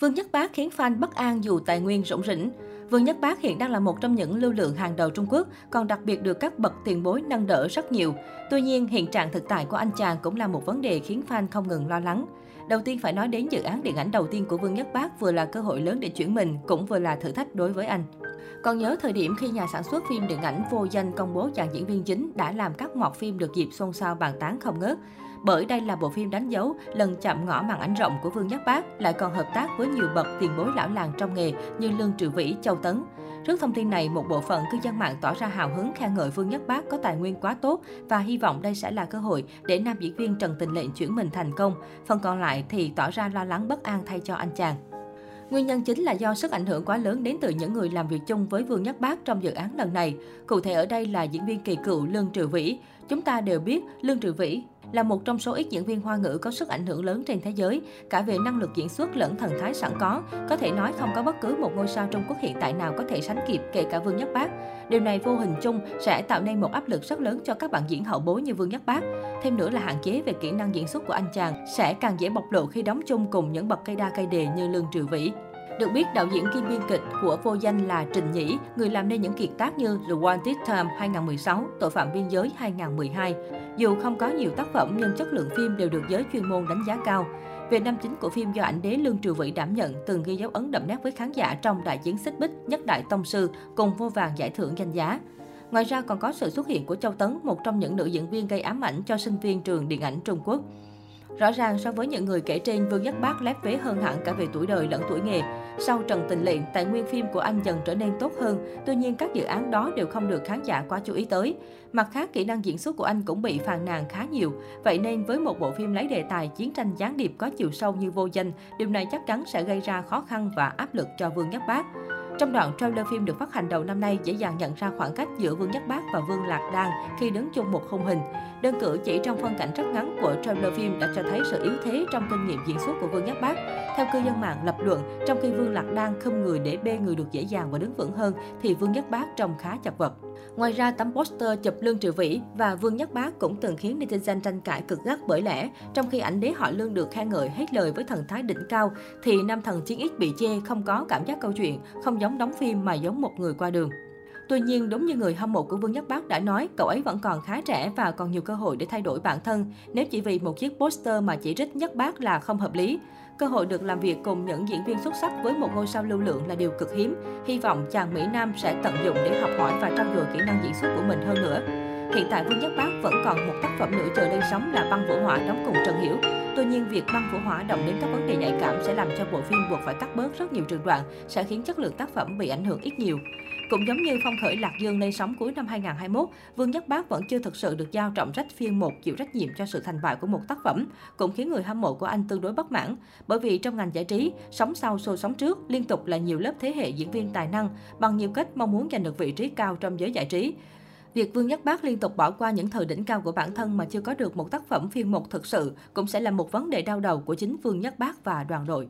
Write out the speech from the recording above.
Vương Nhất Bác khiến fan bất an dù tài nguyên rủng rỉnh. Vương Nhất Bác hiện đang là một trong những lưu lượng hàng đầu Trung Quốc, còn đặc biệt được các bậc tiền bối nâng đỡ rất nhiều. Tuy nhiên, hiện trạng thực tại của anh chàng cũng là một vấn đề khiến fan không ngừng lo lắng. Đầu tiên phải nói đến dự án điện ảnh đầu tiên của Vương Nhất Bác vừa là cơ hội lớn để chuyển mình, cũng vừa là thử thách đối với anh. Còn nhớ thời điểm khi nhà sản xuất phim điện ảnh vô danh công bố chàng diễn viên chính đã làm các mọt phim được dịp xôn xao bàn tán không ngớt. Bởi đây là bộ phim đánh dấu lần chạm ngõ màn ảnh rộng của Vương Nhất Bác, lại còn hợp tác với nhiều bậc tiền bối lão làng trong nghề như Lương Triệu Vĩ, Châu Tấn. Trước thông tin này, một bộ phận cư dân mạng tỏ ra hào hứng khen ngợi Vương Nhất Bác có tài nguyên quá tốt và hy vọng đây sẽ là cơ hội để nam diễn viên Trần Tình Lệnh chuyển mình thành công. Phần còn lại thì tỏ ra lo lắng bất an thay cho anh chàng. Nguyên nhân chính là do sức ảnh hưởng quá lớn đến từ những người làm việc chung với Vương Nhất Bác trong dự án lần này. Cụ thể ở đây là diễn viên kỳ cựu Lương Triệu Vĩ. Chúng ta đều biết Lương Triệu Vĩ là một trong số ít diễn viên hoa ngữ có sức ảnh hưởng lớn trên thế giới, cả về năng lực diễn xuất lẫn thần thái sẵn có. Có thể nói không có bất cứ một ngôi sao Trung Quốc hiện tại nào có thể sánh kịp, kể cả Vương Nhất Bác. Điều này vô hình chung sẽ tạo nên một áp lực rất lớn cho các bạn diễn hậu bối như Vương Nhất Bác. Thêm nữa là hạn chế về kỹ năng diễn xuất của anh chàng sẽ càng dễ bộc lộ khi đóng chung cùng những bậc cây đa cây đề như Lương Trừ Vĩ. Được biết, đạo diễn kim biên kịch của vô danh là Trình Nhĩ, người làm nên những kiệt tác như The Wanted Time 2016, Tội phạm biên giới 2012. Dù không có nhiều tác phẩm nhưng chất lượng phim đều được giới chuyên môn đánh giá cao. Về năm chính của phim do ảnh đế Lương Triều Vĩ đảm nhận từng ghi dấu ấn đậm nét với khán giả trong đại chiến xích bích, nhất đại tông sư cùng vô vàng giải thưởng danh giá. Ngoài ra còn có sự xuất hiện của Châu Tấn, một trong những nữ diễn viên gây ám ảnh cho sinh viên trường điện ảnh Trung Quốc. Rõ ràng so với những người kể trên, Vương Nhất Bác lép vế hơn hẳn cả về tuổi đời lẫn tuổi nghề. Sau Trần Tình luyện tài nguyên phim của anh dần trở nên tốt hơn, tuy nhiên các dự án đó đều không được khán giả quá chú ý tới. Mặt khác, kỹ năng diễn xuất của anh cũng bị phàn nàn khá nhiều. Vậy nên với một bộ phim lấy đề tài chiến tranh gián điệp có chiều sâu như vô danh, điều này chắc chắn sẽ gây ra khó khăn và áp lực cho Vương Nhất Bác. Trong đoạn trailer phim được phát hành đầu năm nay, dễ dàng nhận ra khoảng cách giữa Vương Nhất Bác và Vương Lạc Đan khi đứng chung một khung hình. Đơn cử chỉ trong phân cảnh rất ngắn của trailer phim đã cho thấy sự yếu thế trong kinh nghiệm diễn xuất của Vương Nhất Bác. Theo cư dân mạng lập luận, trong khi Vương Lạc Đan không người để bê người được dễ dàng và đứng vững hơn, thì Vương Nhất Bác trông khá chật vật. Ngoài ra, tấm poster chụp Lương Triệu Vĩ và Vương Nhất Bác cũng từng khiến netizen tranh cãi cực gắt bởi lẽ, trong khi ảnh đế họ Lương được khen ngợi hết lời với thần thái đỉnh cao, thì nam thần chiến ít bị chê không có cảm giác câu chuyện, không giống đóng phim mà giống một người qua đường. Tuy nhiên, đúng như người hâm mộ của Vương Nhất Bác đã nói, cậu ấy vẫn còn khá trẻ và còn nhiều cơ hội để thay đổi bản thân. Nếu chỉ vì một chiếc poster mà chỉ trích Nhất Bác là không hợp lý. Cơ hội được làm việc cùng những diễn viên xuất sắc với một ngôi sao lưu lượng là điều cực hiếm. Hy vọng chàng Mỹ Nam sẽ tận dụng để học hỏi và trau dồi kỹ năng diễn xuất của mình hơn nữa. Hiện tại Vương Nhất Bác vẫn còn một tác phẩm nữa chờ lên sóng là Băng Vũ Hỏa đóng cùng Trần Hiểu. Tuy nhiên, việc băng vũ hỏa động đến các vấn đề nhạy cảm sẽ làm cho bộ phim buộc phải cắt bớt rất nhiều trường đoạn, sẽ khiến chất lượng tác phẩm bị ảnh hưởng ít nhiều. Cũng giống như phong khởi Lạc Dương lên sóng cuối năm 2021, Vương Nhất Bác vẫn chưa thực sự được giao trọng trách phiên một chịu trách nhiệm cho sự thành bại của một tác phẩm, cũng khiến người hâm mộ của anh tương đối bất mãn. Bởi vì trong ngành giải trí, sóng sau xô sóng trước liên tục là nhiều lớp thế hệ diễn viên tài năng bằng nhiều cách mong muốn giành được vị trí cao trong giới giải trí. Việc Vương Nhất Bác liên tục bỏ qua những thời đỉnh cao của bản thân mà chưa có được một tác phẩm phiên một thực sự cũng sẽ là một vấn đề đau đầu của chính Vương Nhất Bác và đoàn đội.